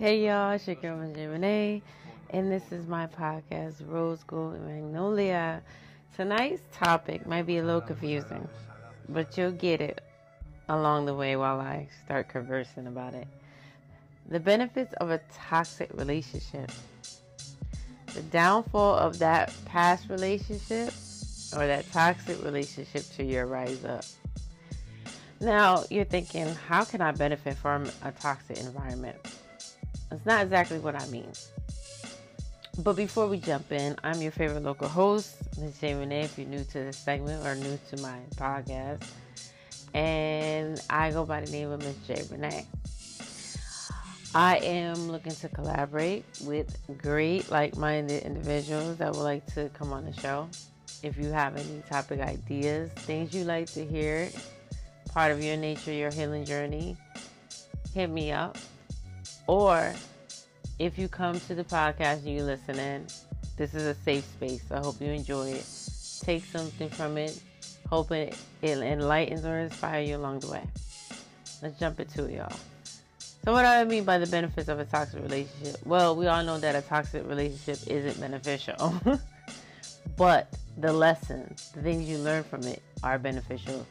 Hey y'all, it's your girl Renee, and this is my podcast, Rose Gold Magnolia. Tonight's topic might be a little confusing, but you'll get it along the way while I start conversing about it. The benefits of a toxic relationship, the downfall of that past relationship, or that toxic relationship to your rise up. Now, you're thinking, how can I benefit from a toxic environment? That's not exactly what I mean. But before we jump in, I'm your favorite local host, Ms. J. Renee, if you're new to this segment or new to my podcast. And I go by the name of Ms. J. Renee. I am looking to collaborate with great, like minded individuals that would like to come on the show. If you have any topic ideas, things you like to hear, part of your nature, your healing journey, hit me up. Or if you come to the podcast and you listen in, this is a safe space. I hope you enjoy it. Take something from it. Hope it, enlightens or inspires you along the way. Let's jump into it, y'all. So, what do I mean by the benefits of a toxic relationship? Well, we all know that a toxic relationship isn't beneficial, but the lessons, the things you learn from it, are beneficial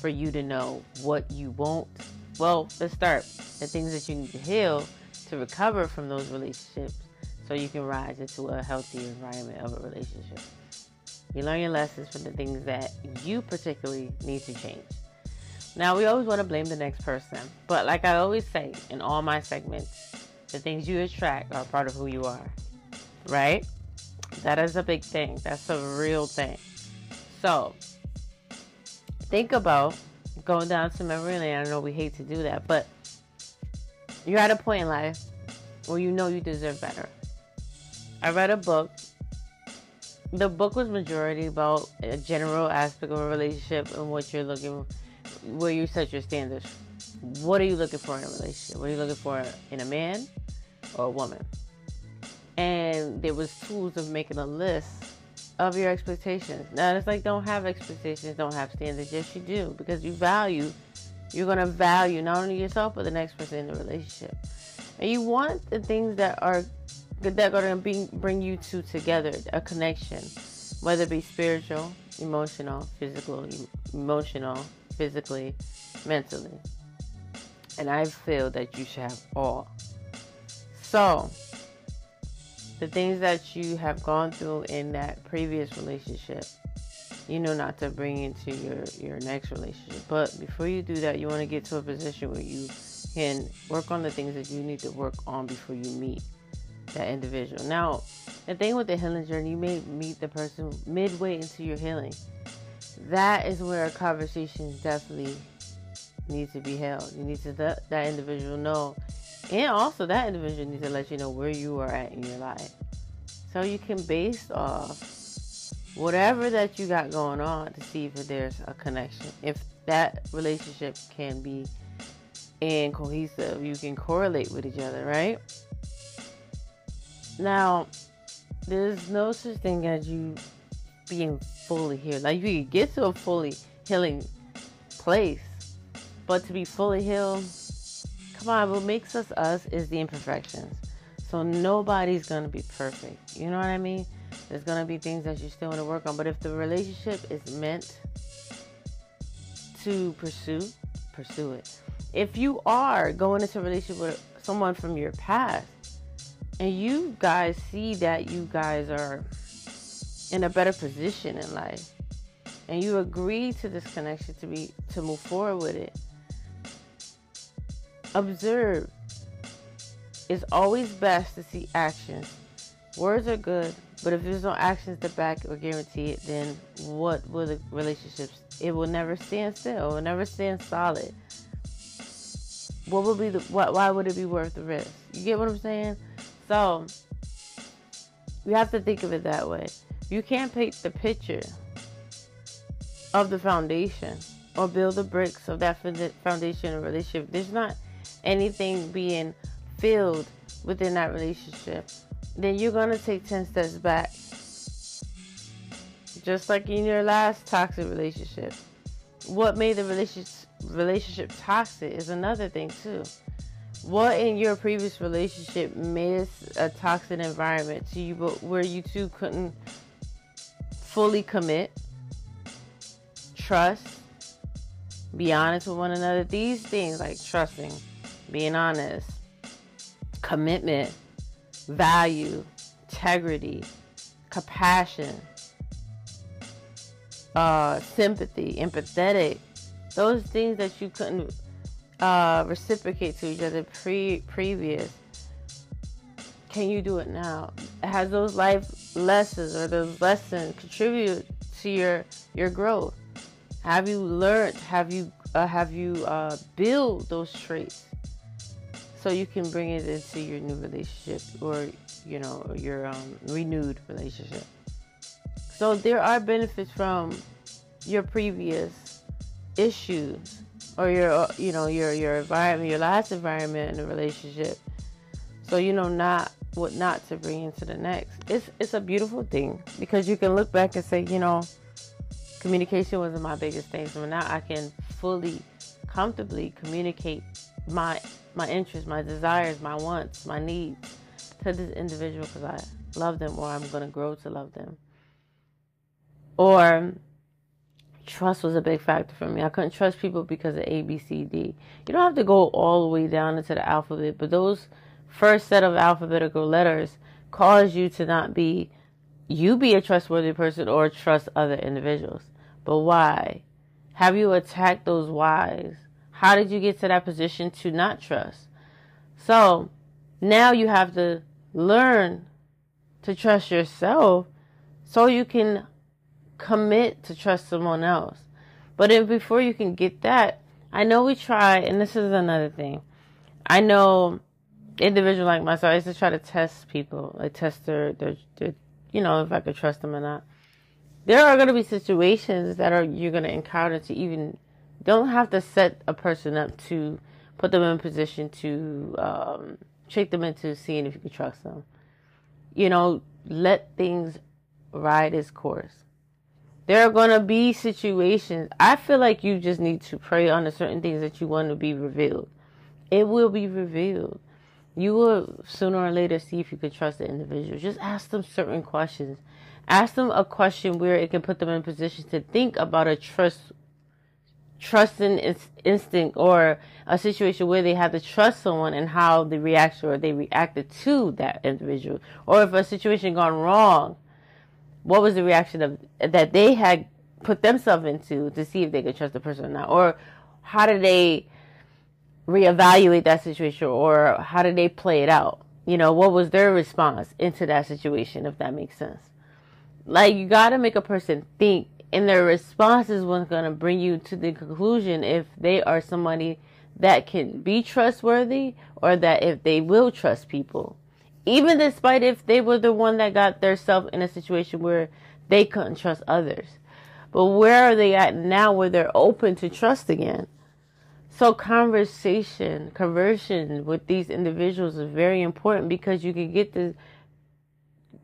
for you to know what you won't. Well, let's start. The things that you need to heal to recover from those relationships so you can rise into a healthy environment of a relationship. You learn your lessons from the things that you particularly need to change. Now, we always want to blame the next person, but like I always say in all my segments, the things you attract are part of who you are, right? That is a big thing. That's a real thing. So, think about going down to memory lane. I know we hate to do that, but you're at a point in life where you know you deserve better. I read a book. The book was majority about a general aspect of a relationship and what you're looking, where you set your standards. What are you looking for in a relationship? What are you looking for in a man or a woman? And there was tools of making a list of your expectations. Now it's like don't have expectations, don't have standards. Yes, you do because you value you're going to value not only yourself, but the next person in the relationship. And you want the things that are that are going to bring you two together, a connection, whether it be spiritual, emotional, physical, emotional, physically, mentally. And I feel that you should have all. So, the things that you have gone through in that previous relationship you know not to bring into your your next relationship but before you do that you want to get to a position where you can work on the things that you need to work on before you meet that individual. Now the thing with the healing journey you may meet the person midway into your healing. That is where a conversation definitely needs to be held. You need to let that individual know and also that individual needs to let you know where you are at in your life so you can base off whatever that you got going on to see if there's a connection. If that relationship can be and cohesive, you can correlate with each other, right? Now, there's no such thing as you being fully healed. Like you can get to a fully healing place, but to be fully healed, come on, what makes us us is the imperfections. So nobody's gonna be perfect. You know what I mean? There's gonna be things that you still want to work on. But if the relationship is meant to pursue, pursue it. If you are going into a relationship with someone from your past and you guys see that you guys are in a better position in life and you agree to this connection to be to move forward with it observe it's always best to see actions words are good but if there's no actions to back or guarantee it, then what will the relationships? It will never stand still. It will never stand solid. What would be the? What? Why would it be worth the risk? You get what I'm saying? So you have to think of it that way. You can't paint the picture of the foundation or build the bricks of that foundation of relationship. There's not anything being filled within that relationship then you're going to take 10 steps back. Just like in your last toxic relationship. What made the relationship toxic is another thing too. what in your previous relationship made it a toxic environment to you, but where you two couldn't fully commit, trust, be honest with one another. These things like trusting, being honest, commitment, value, integrity, compassion, uh, sympathy, empathetic. Those things that you couldn't uh, reciprocate to each other pre previous. Can you do it now? Has those life lessons or those lessons contributed to your your growth? Have you learned? Have you uh, have you uh, built those traits so you can bring it into your new relationship or you know your um, renewed relationship? So there are benefits from your previous issues or your uh, you know your your environment, your last environment in a relationship. So you know not what not to bring into the next. It's it's a beautiful thing because you can look back and say, you know, communication wasn't my biggest thing. So now I can fully, comfortably communicate my my interests, my desires, my wants, my needs to this individual because I love them or I'm gonna grow to love them. Or trust was a big factor for me. I couldn't trust people because of A, B, C, D. You don't have to go all the way down into the alphabet, but those first set of alphabetical letters cause you to not be you be a trustworthy person or trust other individuals. But why? Have you attacked those whys? How did you get to that position to not trust? So now you have to learn to trust yourself so you can commit to trust someone else. But if before you can get that, I know we try, and this is another thing. I know individual like myself, I used to try to test people, like test their, their, their you know, if I could trust them or not. There are going to be situations that are you're going to encounter to even don't have to set a person up to put them in position to um, trick them into seeing if you can trust them. You know, let things ride its course there are going to be situations. I feel like you just need to pray on the certain things that you want to be revealed. It will be revealed. You will sooner or later see if you can trust the individual. Just ask them certain questions. Ask them a question where it can put them in position to think about a trust, trusting it's instinct or a situation where they have to trust someone and how they react or they reacted to that individual. Or if a situation gone wrong what was the reaction of that they had put themselves into to see if they could trust the person or not, or how did they reevaluate that situation, or how did they play it out? You know, what was their response into that situation, if that makes sense? Like you got to make a person think, and their response is what's going to bring you to the conclusion if they are somebody that can be trustworthy or that if they will trust people even despite if they were the one that got themselves in a situation where they couldn't trust others. But where are they at now where they're open to trust again? So conversation, conversion with these individuals is very important because you can get the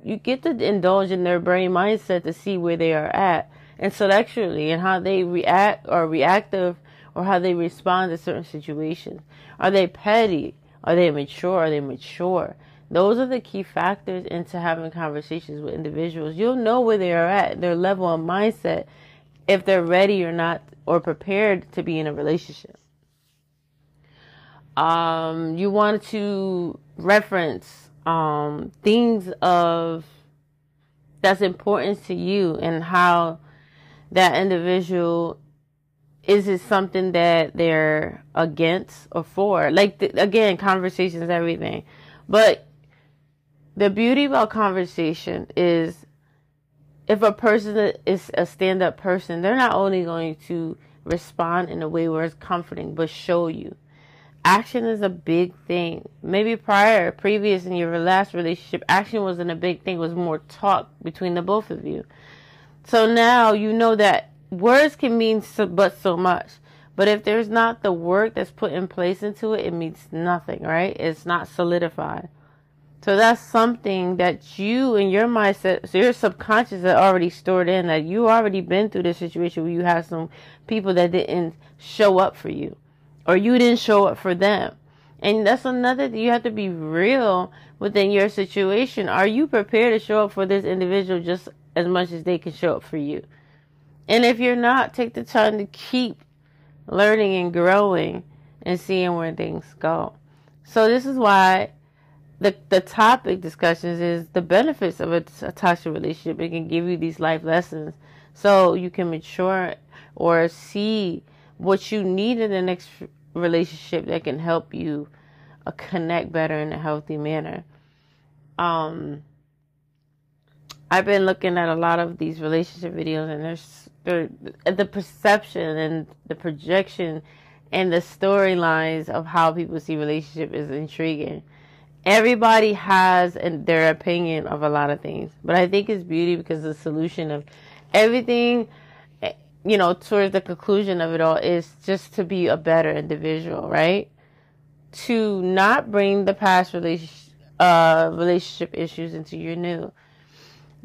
you get to indulge in their brain mindset to see where they are at intellectually and how they react or reactive or how they respond to certain situations. Are they petty? Are they mature? Are they mature? Those are the key factors into having conversations with individuals. You'll know where they are at, their level of mindset, if they're ready or not, or prepared to be in a relationship. Um, you want to reference um, things of that's important to you and how that individual is it something that they're against or for like the, again conversations everything but the beauty about conversation is if a person is a stand up person, they're not only going to respond in a way where it's comforting, but show you. Action is a big thing. Maybe prior, previous in your last relationship, action wasn't a big thing, it was more talk between the both of you. So now you know that words can mean so, but so much. But if there's not the work that's put in place into it, it means nothing, right? It's not solidified. So that's something that you and your mindset, so your subconscious had already stored in that you already been through this situation where you have some people that didn't show up for you or you didn't show up for them. And that's another thing. You have to be real within your situation. Are you prepared to show up for this individual just as much as they can show up for you? And if you're not, take the time to keep learning and growing and seeing where things go. So this is why the the topic discussions is the benefits of a, a toxic relationship. It can give you these life lessons so you can mature or see what you need in the next relationship that can help you uh, connect better in a healthy manner. Um, I've been looking at a lot of these relationship videos, and there's there, the perception and the projection and the storylines of how people see relationship is intriguing. Everybody has their opinion of a lot of things, but I think it's beauty because the solution of everything you know, towards the conclusion of it all is just to be a better individual, right? To not bring the past relationship, uh, relationship issues into your new.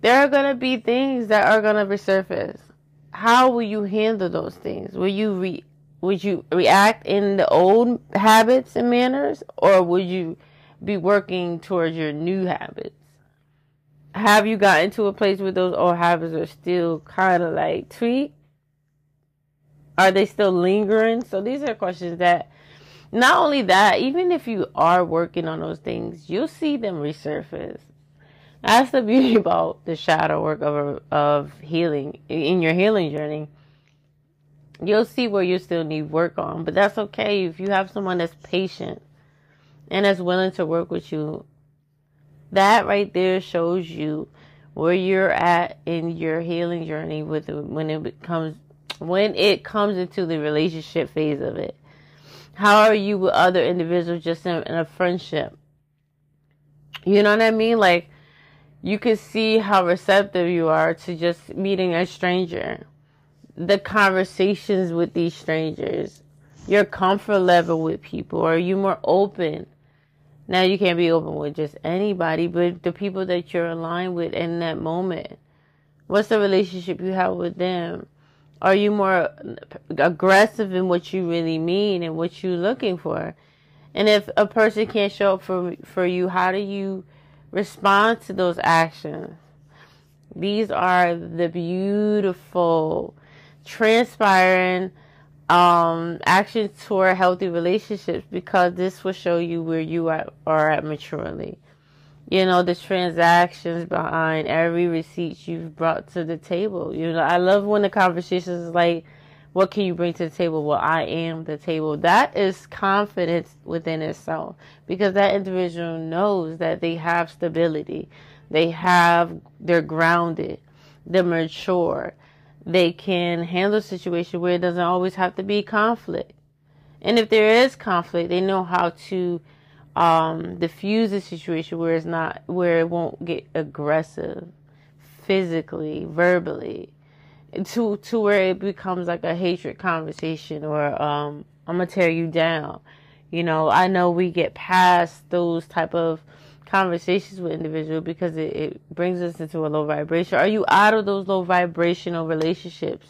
There are going to be things that are going to resurface. How will you handle those things? Will you re, would you react in the old habits and manners or would you be working towards your new habits? Have you gotten to a place where those old habits are still kind of like tweaked? Are they still lingering? So these are questions that not only that, even if you are working on those things, you'll see them resurface. That's the beauty about the shadow work of of healing in your healing journey. You'll see where you still need work on, but that's okay if you have someone that's patient and that's willing to work with you. That right there shows you where you're at in your healing journey with when it becomes when it comes into the relationship phase of it. How are you with other individuals just in, in a friendship? You know what I mean? Like, you can see how receptive you are to just meeting a stranger. The conversations with these strangers, your comfort level with people. Are you more open? Now, you can't be open with just anybody, but the people that you're aligned with in that moment. What's the relationship you have with them? Are you more aggressive in what you really mean and what you're looking for? And if a person can't show up for for you, how do you respond to those actions? These are the beautiful, transpiring um, actions toward healthy relationships because this will show you where you are, are at maturely you know, the transactions behind every receipt you've brought to the table. You know, I love when the conversation is like, what can you bring to the table? Well, I am the table. That is confidence within itself because that individual knows that they have stability. They have, they're grounded. They're mature. They can handle a situation where it doesn't always have to be conflict. And if there is conflict, they know how to um, diffuse the situation where it's not where it won't get aggressive physically, verbally, to to where it becomes like a hatred conversation or um, I'm gonna tear you down. You know, I know we get past those type of conversations with individuals because it, it brings us into a low vibration. Are you out of those low vibrational relationships?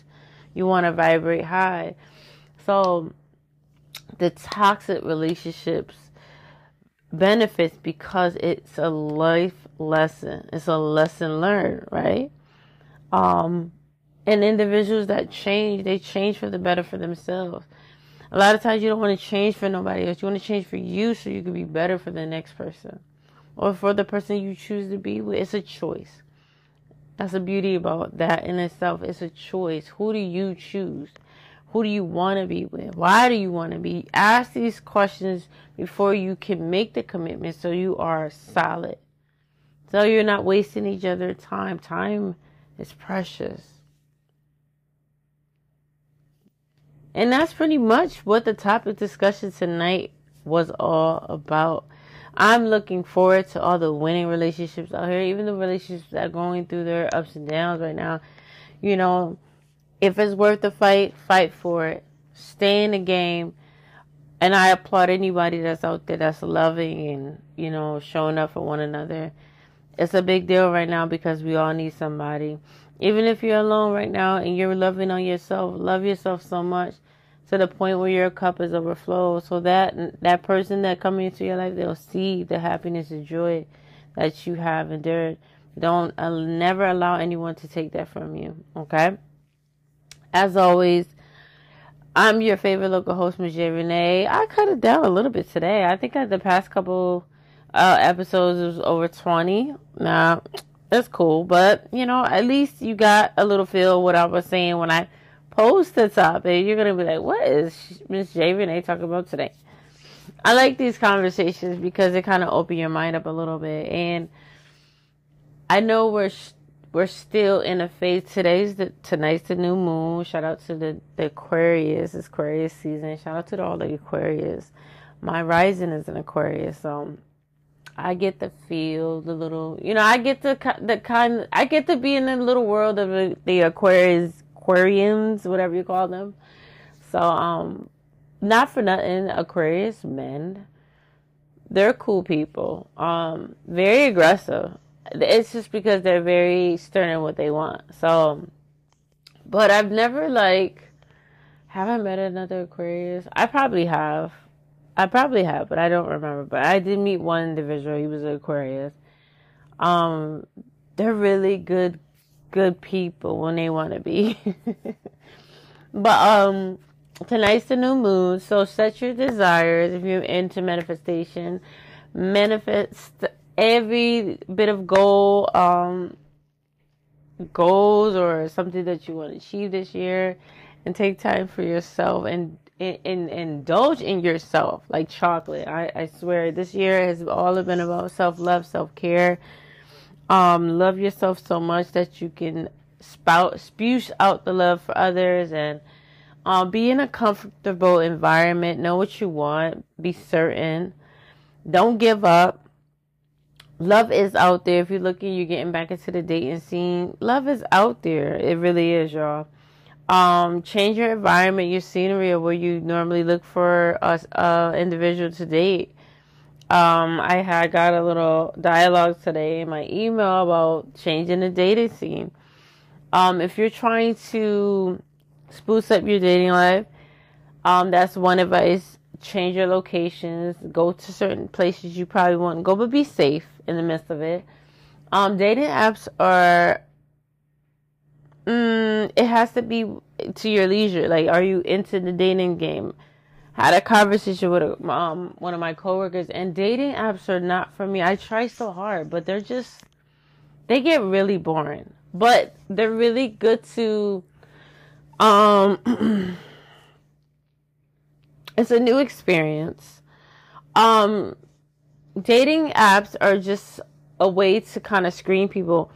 You want to vibrate high. So the toxic relationships benefits because it's a life lesson. It's a lesson learned, right? Um, and individuals that change, they change for the better for themselves. A lot of times you don't want to change for nobody else. You want to change for you so you can be better for the next person or for the person you choose to be with. It's a choice. That's the beauty about that in itself. It's a choice. Who do you choose? Who do you want to be with? Why do you want to be? Ask these questions before you can make the commitment so you are solid. So you're not wasting each other's time. Time is precious. And that's pretty much what the topic discussion tonight was all about. I'm looking forward to all the winning relationships out here, even the relationships that are going through their ups and downs right now. You know, if it's worth the fight, fight for it. Stay in the game. And I applaud anybody that's out there that's loving and, you know, showing up for one another. It's a big deal right now because we all need somebody. Even if you're alone right now and you're loving on yourself, love yourself so much to the point where your cup is overflow so that that person that coming into your life they'll see the happiness and joy that you have endured don't uh, never allow anyone to take that from you okay? As always i'm your favorite local host Miss Renee. i cut it down a little bit today. I think at the past couple uh, episodes was over 20 now that's cool. But you know at least you got a little feel what i was saying when i post the topic, you're gonna be like, "What is Miss J Renee talking about today?" I like these conversations because they kind of open your mind up a little bit, and I know we're we're still in a phase. Today's the tonight's the new moon. Shout out to the the Aquarius. It's Aquarius season. Shout out to all the Aquarius. My rising is an Aquarius, so I get to feel the little, you know, I get to the kind, I get to be in the little world of the Aquarius Aquarians, whatever you call them. So, um, not for nothing, Aquarius men, they're cool people. Um, very aggressive. It's just because they're very stern in what they want. So, but I've never like, have I met another Aquarius? I probably have. I probably have, but I don't remember. But I did meet one individual. He was an Aquarius. Um, they're really good good people when they want to be. but um tonight's the new moon, so set your desires if you're into manifestation. Manifest every bit of goal um goals or something that you want to achieve this year and take time for yourself and and, indulge in yourself like chocolate. I, I swear this year has all been about self love, self care, um, love yourself so much that you can spout spew out the love for others and um, be in a comfortable environment know what you want be certain. Don't give up. Love is out there. If you're looking you're getting back into the dating scene. Love is out there. It really is y'all. Um, change your environment your scenery of where you normally look for a uh, individual to date um, I had got a little dialogue today in my email about changing the dating scene. Um, if you're trying to spruce up your dating life, um, that's one advice. Change your locations, go to certain places you probably want to go, but be safe in the midst of it. Um, dating apps are, mm, it has to be to your leisure. Like, are you into the dating game? Had a conversation with um, one of my coworkers, and dating apps are not for me. I try so hard, but they're just they get really boring. But they're really good to um it's a new experience. Um dating apps are just a way to kind of screen people.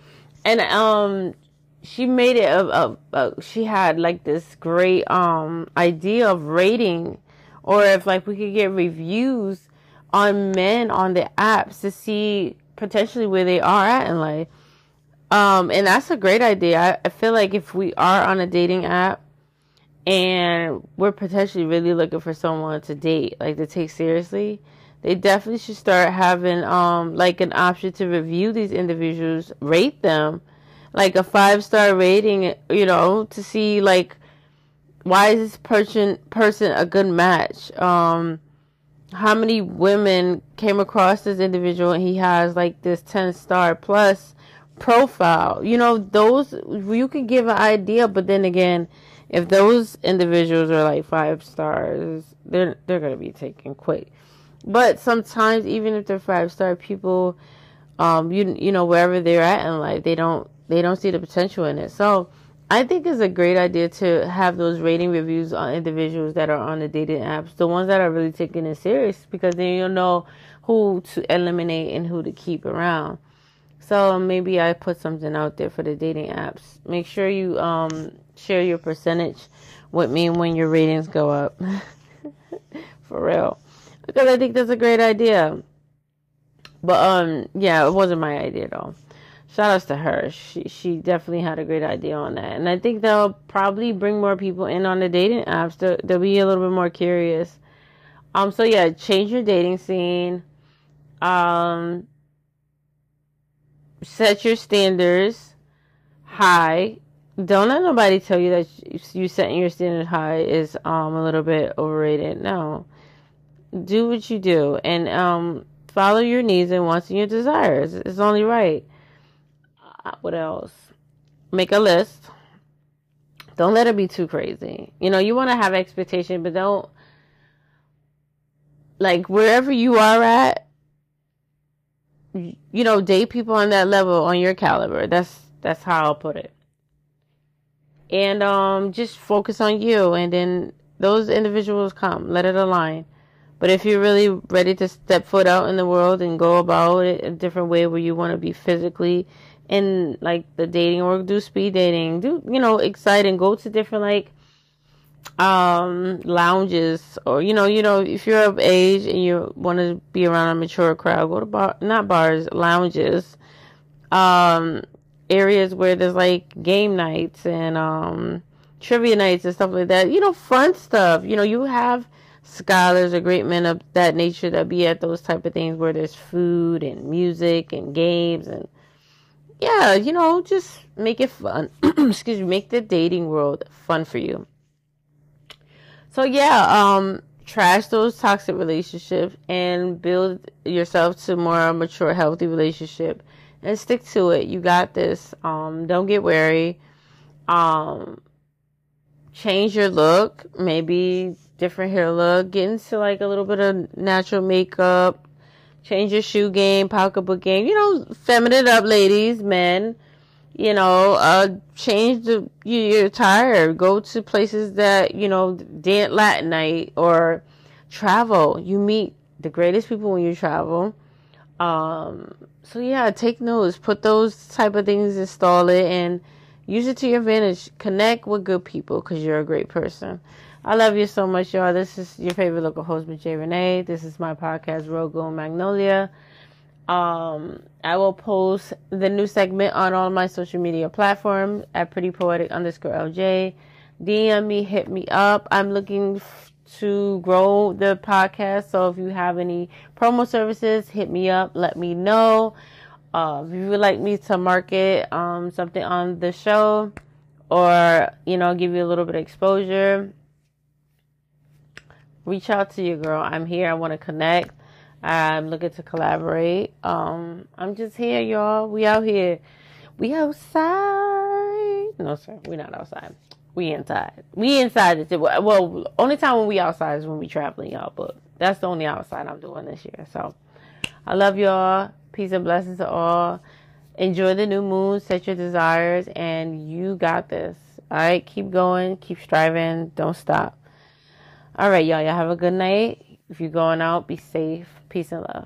And um she made it a, a, a, she had like this great um idea of rating or if like we could get reviews on men on the apps to see potentially where they are at in life. Um, and that's a great idea. I, I feel like if we are on a dating app and we're potentially really looking for someone to date, like to take seriously, they definitely should start having um like an option to review these individuals, rate them, like a five star rating, you know, to see like why is this person person a good match? Um, how many women came across this individual and he has like this 10 star plus profile? You know those you can give an idea but then again if those individuals are like five stars they're they're gonna be taken quick. But sometimes even if they're five star people um you you know wherever they're at in life they don't they don't see the potential in it. So I think it's a great idea to have those rating reviews on individuals that are on the dating apps, the ones that are really taking it serious, because then you'll know who to eliminate and who to keep around. So maybe I put something out there for the dating apps. Make sure you um, share your percentage with me when your ratings go up. for real. Because I think that's a great idea. But um yeah, it wasn't my idea though shout outs to her. She she definitely had a great idea on that, and I think that'll probably bring more people in on the dating apps. They'll, they'll be a little bit more curious. Um. So yeah, change your dating scene. Um. Set your standards high. don't let nobody tell you that you setting your standard high is um a little bit overrated. No, do what you do and um follow your needs and wants and your desires. It's only right. Uh, what else? Make a list. Don't let it be too crazy. You know, you want to have expectation, but don't like wherever you are at. You know, date people on that level on your caliber. That's that's how I'll put it and um, just focus on you. And then those individuals come, let it align. But if you're really ready to step foot out in the world and go about it a different way where you want to be physically in like the dating or do speed dating, do, you know, exciting, go to different like, um, lounges or, you know, you know, if you're of age and you want to be around a mature crowd, go to bar, not bars, lounges. Um, areas where there's like game nights and um, trivia nights and stuff like that. You know, fun stuff. You know, you have scholars or great men of that nature that be at those type of things where there's food and music and games and yeah, you know, just make it fun. Excuse me, make the dating world fun for you. So yeah, um, trash those toxic relationships and build yourself to more mature, healthy relationship and stick to it. You got this. Um, don't get wary. Um, change your look. Maybe different hair look. Get into like a little bit of natural makeup. Change your shoe game, pocketbook game. You know, feminine up, ladies, men. You know, uh, change the your attire. Go to places that you know dance Latin night or travel. You meet the greatest people when you travel. Um, so yeah, take notes. Put those type of things, install it, and use it to your advantage. Connect with good people because you're a great person. I love you so much, y'all. This is your favorite local host, J. Renee. This is my podcast, Rose Gold Magnolia. Um, I will post the new segment on all my social media platforms at Pretty Poetic underscore LJ. DM me, hit me up. I'm looking to grow the podcast. So if you have any promo services, hit me up. Let me know. Uh, if you would like me to market um, something on the show or, you know, give you a little bit of exposure, reach out to you, girl. I'm here. I want to connect. I'm looking to collaborate. Um, I'm just here, y'all. We out here. We outside. No, sir. We're not outside. We inside. We inside. Well, only time when we outside is when we traveling, y'all. But that's the only outside I'm doing this year. So I love y'all. Peace and blessings to all. Enjoy the new moon. Set your desires, and you got this. All right, keep going. Keep striving. Don't stop. All right, y'all. Y'all have a good night. If you're going out, be safe. Peace and love.